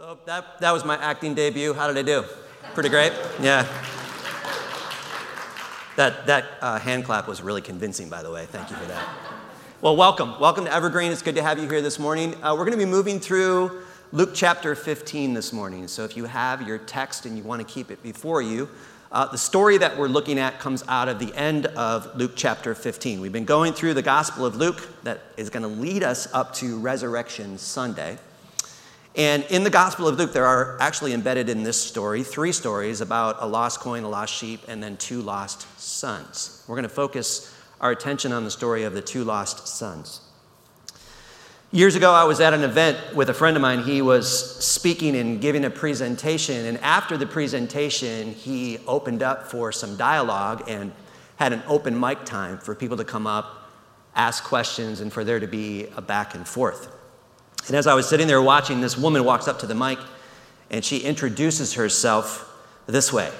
So that, that was my acting debut. How did I do? Pretty great? Yeah. That, that uh, hand clap was really convincing, by the way. Thank you for that. Well, welcome. Welcome to Evergreen. It's good to have you here this morning. Uh, we're going to be moving through Luke chapter 15 this morning. So if you have your text and you want to keep it before you, uh, the story that we're looking at comes out of the end of Luke chapter 15. We've been going through the Gospel of Luke that is going to lead us up to Resurrection Sunday. And in the Gospel of Luke, there are actually embedded in this story three stories about a lost coin, a lost sheep, and then two lost sons. We're going to focus our attention on the story of the two lost sons. Years ago, I was at an event with a friend of mine. He was speaking and giving a presentation. And after the presentation, he opened up for some dialogue and had an open mic time for people to come up, ask questions, and for there to be a back and forth. And as I was sitting there watching, this woman walks up to the mic and she introduces herself this way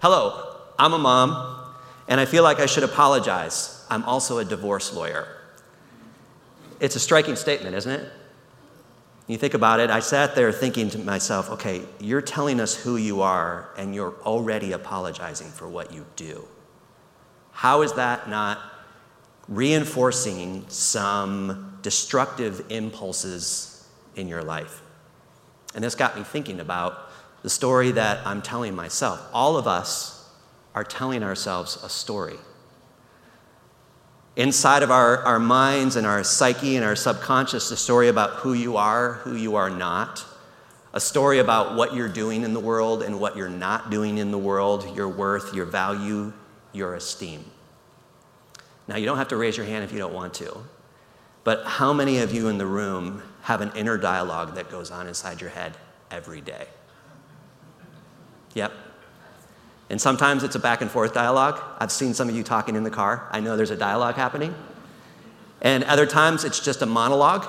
Hello, I'm a mom, and I feel like I should apologize. I'm also a divorce lawyer. It's a striking statement, isn't it? You think about it, I sat there thinking to myself, okay, you're telling us who you are, and you're already apologizing for what you do. How is that not reinforcing some destructive impulses in your life? And this got me thinking about the story that I'm telling myself. All of us are telling ourselves a story inside of our, our minds and our psyche and our subconscious a story about who you are, who you are not, a story about what you're doing in the world and what you're not doing in the world, your worth, your value, your esteem. Now, you don't have to raise your hand if you don't want to, but how many of you in the room have an inner dialogue that goes on inside your head every day? Yep, and sometimes it's a back and forth dialogue. I've seen some of you talking in the car. I know there's a dialogue happening. And other times it's just a monologue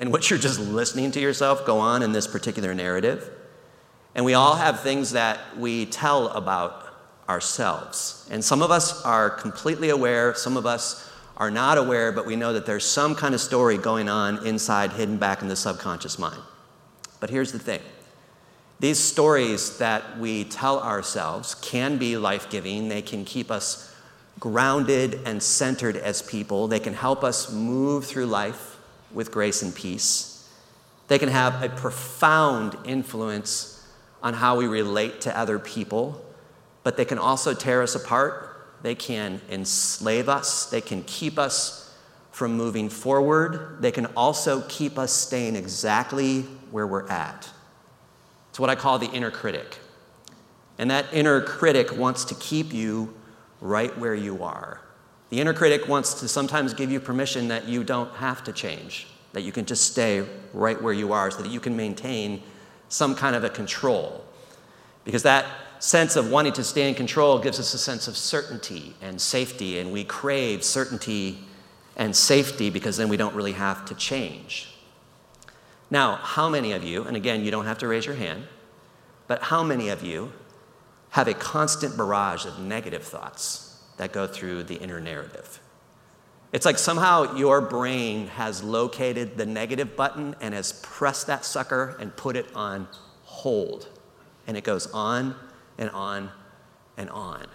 in which you're just listening to yourself go on in this particular narrative. And we all have things that we tell about ourselves. And some of us are completely aware, some of us are not aware, but we know that there's some kind of story going on inside, hidden back in the subconscious mind. But here's the thing these stories that we tell ourselves can be life giving. They can keep us grounded and centered as people. They can help us move through life with grace and peace. They can have a profound influence on how we relate to other people, but they can also tear us apart. They can enslave us. They can keep us from moving forward. They can also keep us staying exactly where we're at. It's what I call the inner critic. And that inner critic wants to keep you right where you are. The inner critic wants to sometimes give you permission that you don't have to change, that you can just stay right where you are so that you can maintain some kind of a control. Because that sense of wanting to stay in control gives us a sense of certainty and safety, and we crave certainty and safety because then we don't really have to change. Now, how many of you, and again, you don't have to raise your hand, but how many of you have a constant barrage of negative thoughts that go through the inner narrative? It's like somehow your brain has located the negative button and has pressed that sucker and put it on hold. And it goes on and on and on.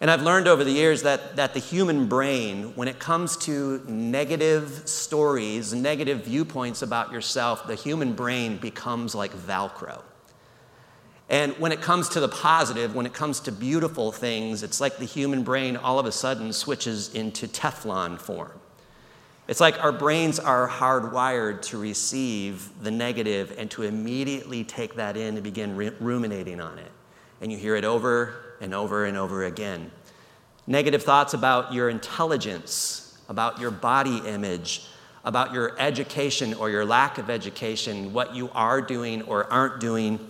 And I've learned over the years that, that the human brain, when it comes to negative stories, negative viewpoints about yourself, the human brain becomes like Velcro. And when it comes to the positive, when it comes to beautiful things, it's like the human brain all of a sudden switches into Teflon form. It's like our brains are hardwired to receive the negative and to immediately take that in and begin ruminating on it. And you hear it over and over and over again. Negative thoughts about your intelligence, about your body image, about your education or your lack of education, what you are doing or aren't doing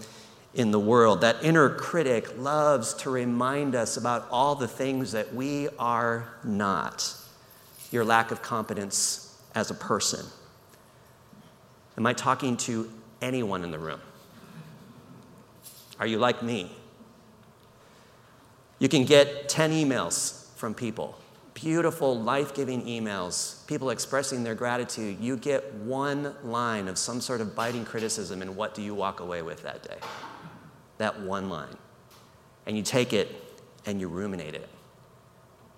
in the world. That inner critic loves to remind us about all the things that we are not, your lack of competence as a person. Am I talking to anyone in the room? Are you like me? You can get 10 emails from people beautiful, life giving emails, people expressing their gratitude, you get one line of some sort of biting criticism, and what do you walk away with that day? That one line. And you take it and you ruminate it.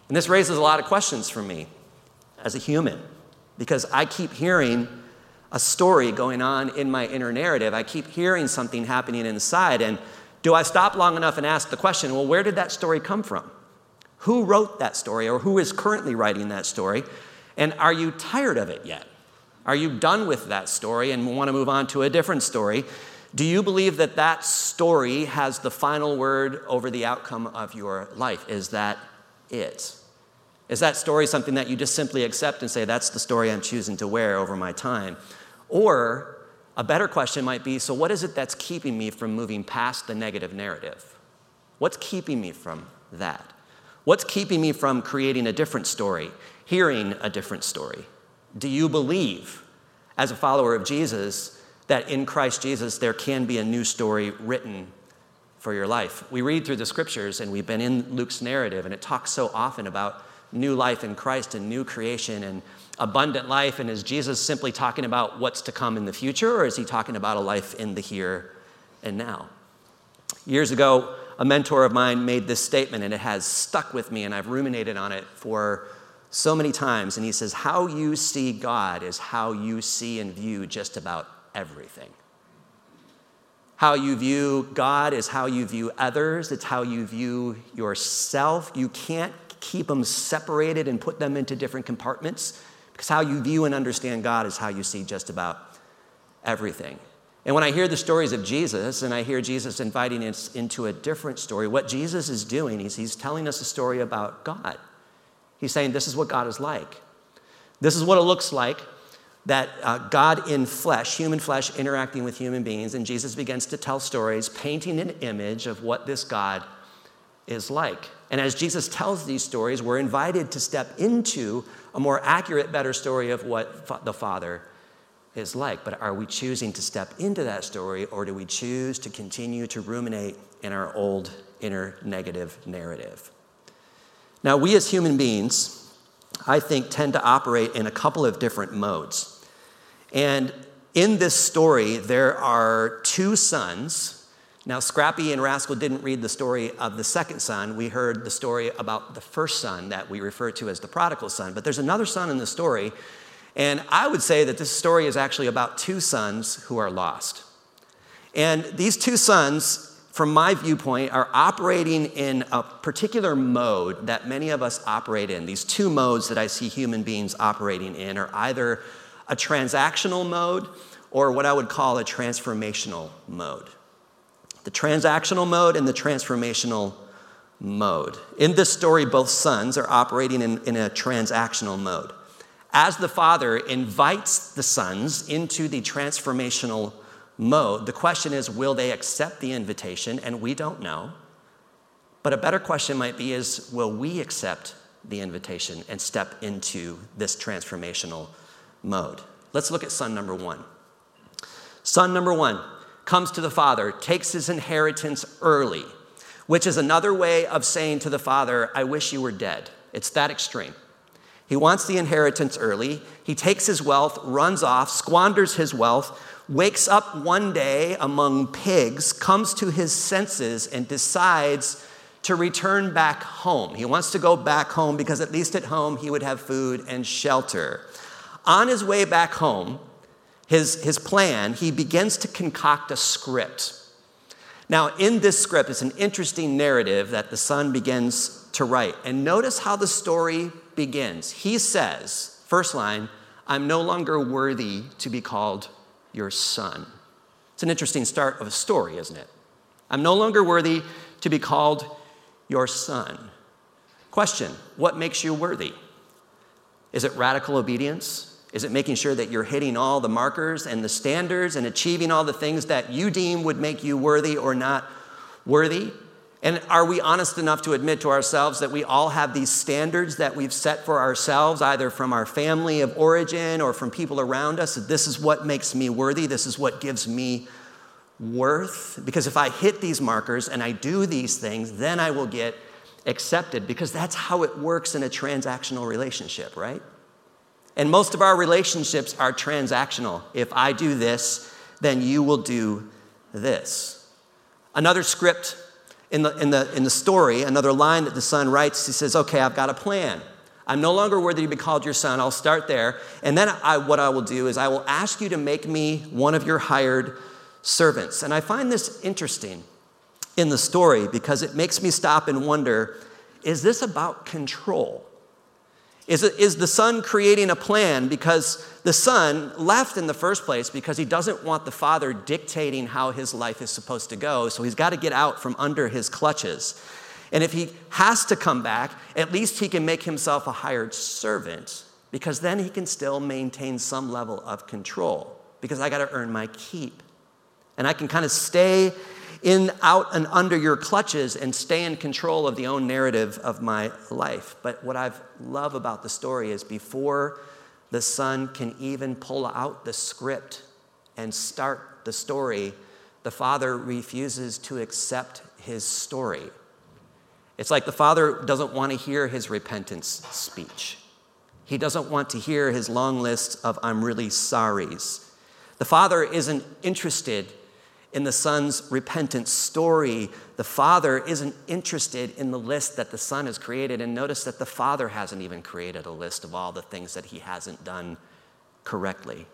And this raises a lot of questions for me as a human because I keep hearing a story going on in my inner narrative. I keep hearing something happening inside. And do I stop long enough and ask the question, well, where did that story come from? Who wrote that story or who is currently writing that story? And are you tired of it yet? Are you done with that story and want to move on to a different story? Do you believe that that story has the final word over the outcome of your life? Is that it? Is that story something that you just simply accept and say, that's the story I'm choosing to wear over my time? Or a better question might be, so what is it that's keeping me from moving past the negative narrative? What's keeping me from that? What's keeping me from creating a different story, hearing a different story? Do you believe, as a follower of Jesus, that in Christ Jesus there can be a new story written for your life? We read through the scriptures and we've been in Luke's narrative, and it talks so often about new life in Christ and new creation and abundant life. And is Jesus simply talking about what's to come in the future, or is he talking about a life in the here and now? Years ago, a mentor of mine made this statement, and it has stuck with me, and I've ruminated on it for so many times. And he says, How you see God is how you see and view just about everything. How you view God is how you view others, it's how you view yourself. You can't keep them separated and put them into different compartments because how you view and understand God is how you see just about everything. And when I hear the stories of Jesus and I hear Jesus inviting us into a different story, what Jesus is doing is he's telling us a story about God. He's saying, This is what God is like. This is what it looks like that uh, God in flesh, human flesh, interacting with human beings. And Jesus begins to tell stories, painting an image of what this God is like. And as Jesus tells these stories, we're invited to step into a more accurate, better story of what fa- the Father is like. But are we choosing to step into that story, or do we choose to continue to ruminate in our old inner negative narrative? Now, we as human beings, I think, tend to operate in a couple of different modes. And in this story, there are two sons now, Scrappy and Rascal didn't read the story of the second son. We heard the story about the first son that we refer to as the prodigal son. But there's another son in the story. And I would say that this story is actually about two sons who are lost. And these two sons, from my viewpoint, are operating in a particular mode that many of us operate in. These two modes that I see human beings operating in are either a transactional mode or what I would call a transformational mode the transactional mode and the transformational mode. In this story, both sons are operating in, in a transactional mode. As the father invites the sons into the transformational mode, the question is will they accept the invitation? And we don't know. But a better question might be is will we accept the invitation and step into this transformational mode? Let's look at son number one. Son number one comes to the father, takes his inheritance early, which is another way of saying to the father, I wish you were dead. It's that extreme. He wants the inheritance early. He takes his wealth, runs off, squanders his wealth, wakes up one day among pigs, comes to his senses, and decides to return back home. He wants to go back home because at least at home he would have food and shelter. On his way back home, his, his plan, he begins to concoct a script. Now, in this script, it's an interesting narrative that the son begins to write. And notice how the story begins. He says, first line, I'm no longer worthy to be called your son. It's an interesting start of a story, isn't it? I'm no longer worthy to be called your son. Question What makes you worthy? Is it radical obedience? Is it making sure that you're hitting all the markers and the standards and achieving all the things that you deem would make you worthy or not worthy? And are we honest enough to admit to ourselves that we all have these standards that we've set for ourselves, either from our family of origin or from people around us? That this is what makes me worthy, this is what gives me worth. Because if I hit these markers and I do these things, then I will get accepted because that's how it works in a transactional relationship, right? And most of our relationships are transactional. If I do this, then you will do this. Another script in the, in the, in the story, another line that the son writes, he says, Okay, I've got a plan. I'm no longer worthy to be called your son. I'll start there. And then I, what I will do is I will ask you to make me one of your hired servants. And I find this interesting in the story because it makes me stop and wonder is this about control? Is, it, is the son creating a plan because the son left in the first place because he doesn't want the father dictating how his life is supposed to go, so he's got to get out from under his clutches. And if he has to come back, at least he can make himself a hired servant because then he can still maintain some level of control because I got to earn my keep. And I can kind of stay in out and under your clutches and stay in control of the own narrative of my life. But what I love about the story is before the son can even pull out the script and start the story, the father refuses to accept his story. It's like the father doesn't want to hear his repentance speech. He doesn't want to hear his long list of I'm really sorries. The father isn't interested in the son's repentance story, the father isn't interested in the list that the son has created. And notice that the father hasn't even created a list of all the things that he hasn't done correctly.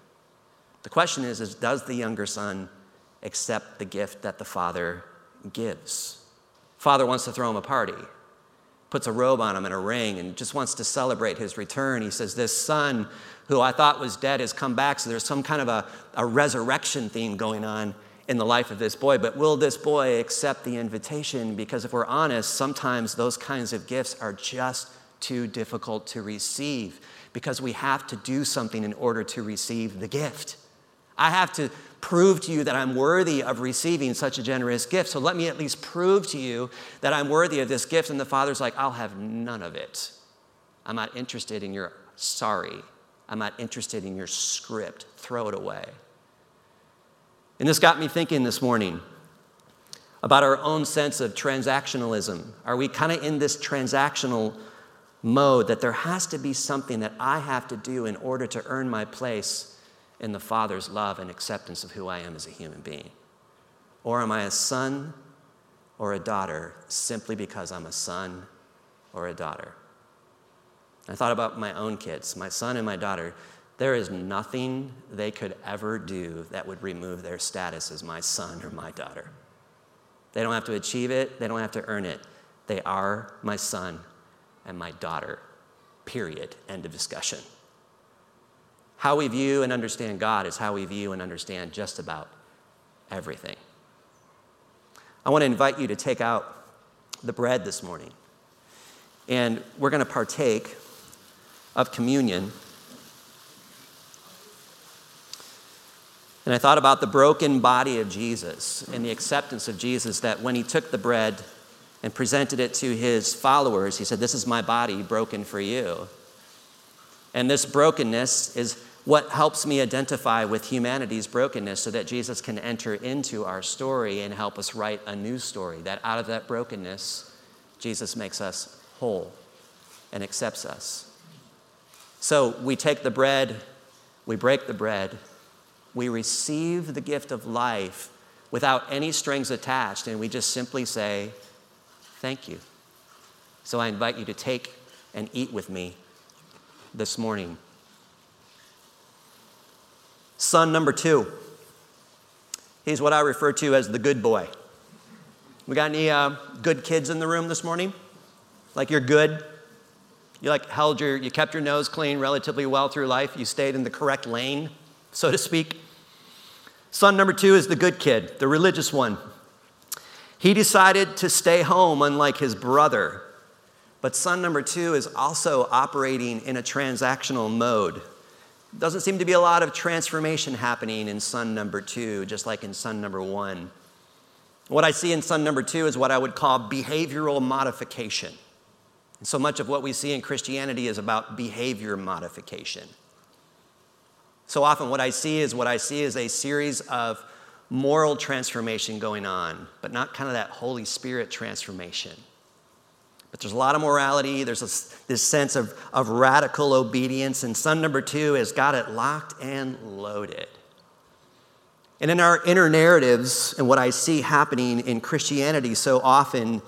The question is, is does the younger son accept the gift that the father gives? Father wants to throw him a party, puts a robe on him and a ring, and just wants to celebrate his return. He says, This son who I thought was dead has come back. So there's some kind of a, a resurrection theme going on in the life of this boy, but will this boy accept the invitation? Because if we're honest, sometimes those kinds of gifts are just too difficult to receive because we have to do something in order to receive the gift. I have to prove to you that I'm worthy of receiving such a generous gift. So let me at least prove to you that I'm worthy of this gift. And the father's like, I'll have none of it. I'm not interested in your sorry. I'm not interested in your script. Throw it away. And this got me thinking this morning about our own sense of transactionalism. Are we kind of in this transactional mode that there has to be something that I have to do in order to earn my place in the Father's love and acceptance of who I am as a human being? Or am I a son or a daughter simply because I'm a son or a daughter? I thought about my own kids, my son and my daughter. There is nothing they could ever do that would remove their status as my son or my daughter. They don't have to achieve it, they don't have to earn it. They are my son and my daughter. Period. End of discussion. How we view and understand God is how we view and understand just about everything. I want to invite you to take out the bread this morning. And we're going to partake of communion. And I thought about the broken body of Jesus and the acceptance of Jesus that when he took the bread and presented it to his followers, he said, This is my body broken for you. And this brokenness is what helps me identify with humanity's brokenness so that Jesus can enter into our story and help us write a new story. That out of that brokenness, Jesus makes us whole and accepts us. So we take the bread, we break the bread, we receive the gift of life without any strings attached, and we just simply say, Thank you. So I invite you to take and eat with me this morning. Son number two. He's what I refer to as the good boy. We got any uh, good kids in the room this morning? Like you're good? You like held your, you kept your nose clean relatively well through life. You stayed in the correct lane, so to speak. Son number two is the good kid, the religious one. He decided to stay home, unlike his brother. But son number two is also operating in a transactional mode. Doesn't seem to be a lot of transformation happening in son number two, just like in son number one. What I see in son number two is what I would call behavioral modification. And so much of what we see in Christianity is about behavior modification. So often, what I see is what I see is a series of moral transformation going on, but not kind of that Holy Spirit transformation. But there's a lot of morality. There's this sense of, of radical obedience. And son number two has got it locked and loaded. And in our inner narratives, and what I see happening in Christianity so often,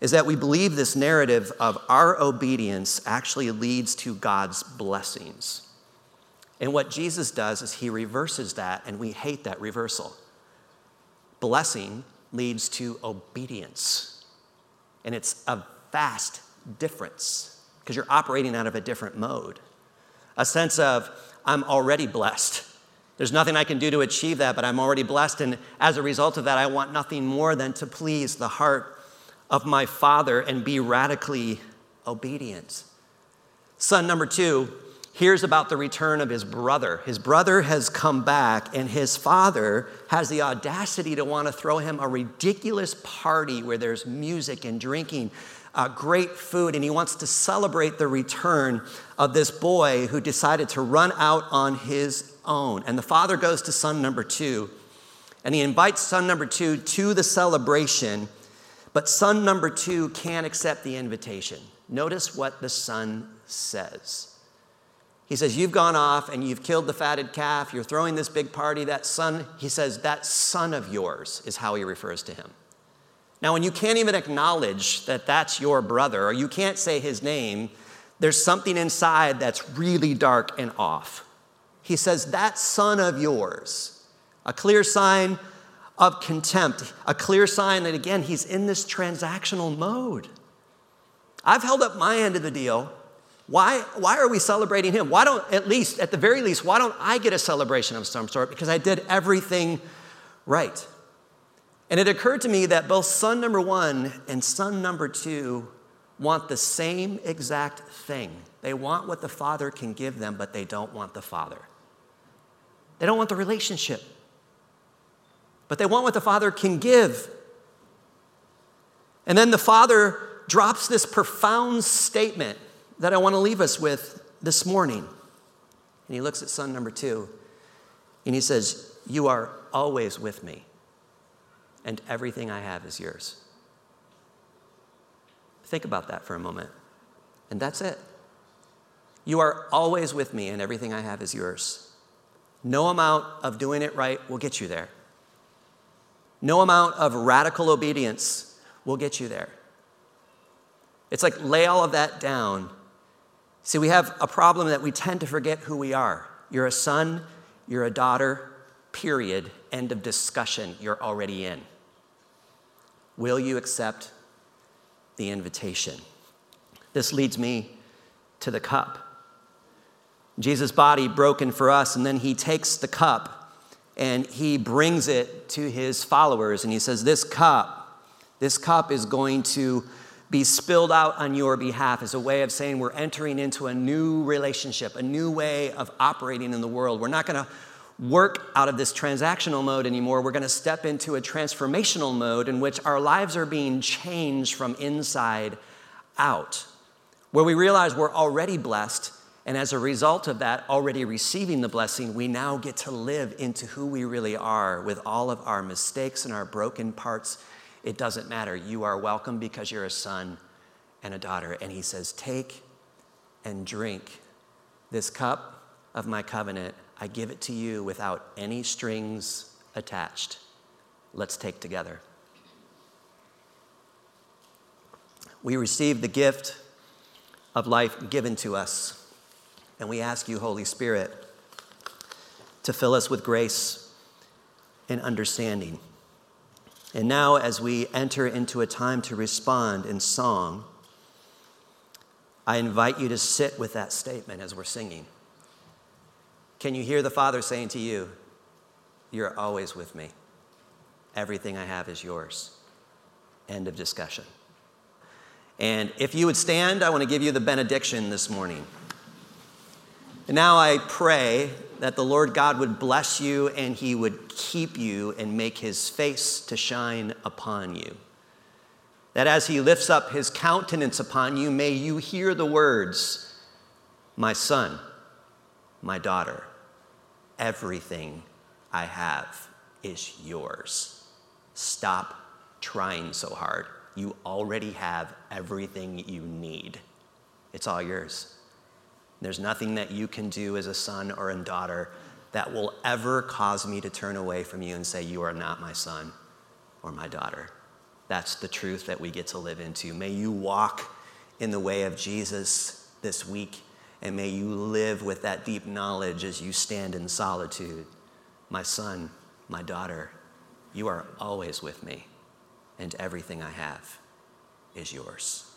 is that we believe this narrative of our obedience actually leads to God's blessings. And what Jesus does is he reverses that, and we hate that reversal. Blessing leads to obedience. And it's a vast difference because you're operating out of a different mode. A sense of, I'm already blessed. There's nothing I can do to achieve that, but I'm already blessed. And as a result of that, I want nothing more than to please the heart of my Father and be radically obedient. Son number two hears about the return of his brother. His brother has come back, and his father has the audacity to want to throw him a ridiculous party where there's music and drinking uh, great food, and he wants to celebrate the return of this boy who decided to run out on his own. And the father goes to son number two, and he invites son number two to the celebration, but son number two can't accept the invitation. Notice what the son says. He says, You've gone off and you've killed the fatted calf, you're throwing this big party. That son, he says, that son of yours is how he refers to him. Now, when you can't even acknowledge that that's your brother, or you can't say his name, there's something inside that's really dark and off. He says, That son of yours, a clear sign of contempt, a clear sign that, again, he's in this transactional mode. I've held up my end of the deal. Why, why are we celebrating him? Why don't, at least, at the very least, why don't I get a celebration of some sort? Because I did everything right. And it occurred to me that both son number one and son number two want the same exact thing. They want what the father can give them, but they don't want the father. They don't want the relationship, but they want what the father can give. And then the father drops this profound statement that I want to leave us with this morning. And he looks at son number two and he says, You are always with me and everything I have is yours. Think about that for a moment. And that's it. You are always with me, and everything I have is yours. No amount of doing it right will get you there. No amount of radical obedience will get you there. It's like lay all of that down. See, we have a problem that we tend to forget who we are. You're a son, you're a daughter, period, end of discussion, you're already in. Will you accept the invitation? This leads me to the cup. Jesus' body broken for us, and then he takes the cup and he brings it to his followers, and he says, This cup, this cup is going to be spilled out on your behalf as a way of saying we're entering into a new relationship, a new way of operating in the world. We're not going to work out of this transactional mode anymore. We're going to step into a transformational mode in which our lives are being changed from inside out, where we realize we're already blessed. And as a result of that, already receiving the blessing, we now get to live into who we really are with all of our mistakes and our broken parts. It doesn't matter. You are welcome because you're a son and a daughter. And he says, Take and drink this cup of my covenant I give it to you without any strings attached. Let's take together. We receive the gift of life given to us, and we ask you, Holy Spirit, to fill us with grace and understanding. And now, as we enter into a time to respond in song, I invite you to sit with that statement as we're singing. Can you hear the Father saying to you, You're always with me? Everything I have is yours. End of discussion. And if you would stand, I want to give you the benediction this morning. And now I pray that the Lord God would bless you and he would keep you and make his face to shine upon you. That as he lifts up his countenance upon you, may you hear the words, My son my daughter, everything I have is yours. Stop trying so hard you already have everything you need. It's all yours. There's nothing that you can do as a son or a daughter that will ever cause me to turn away from you and say, You are not my son or my daughter. That's the truth that we get to live into. May you walk in the way of Jesus this week, and may you live with that deep knowledge as you stand in solitude. My son, my daughter, you are always with me, and everything I have is yours.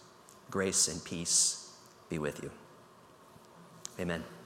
Grace and peace be with you. Amen.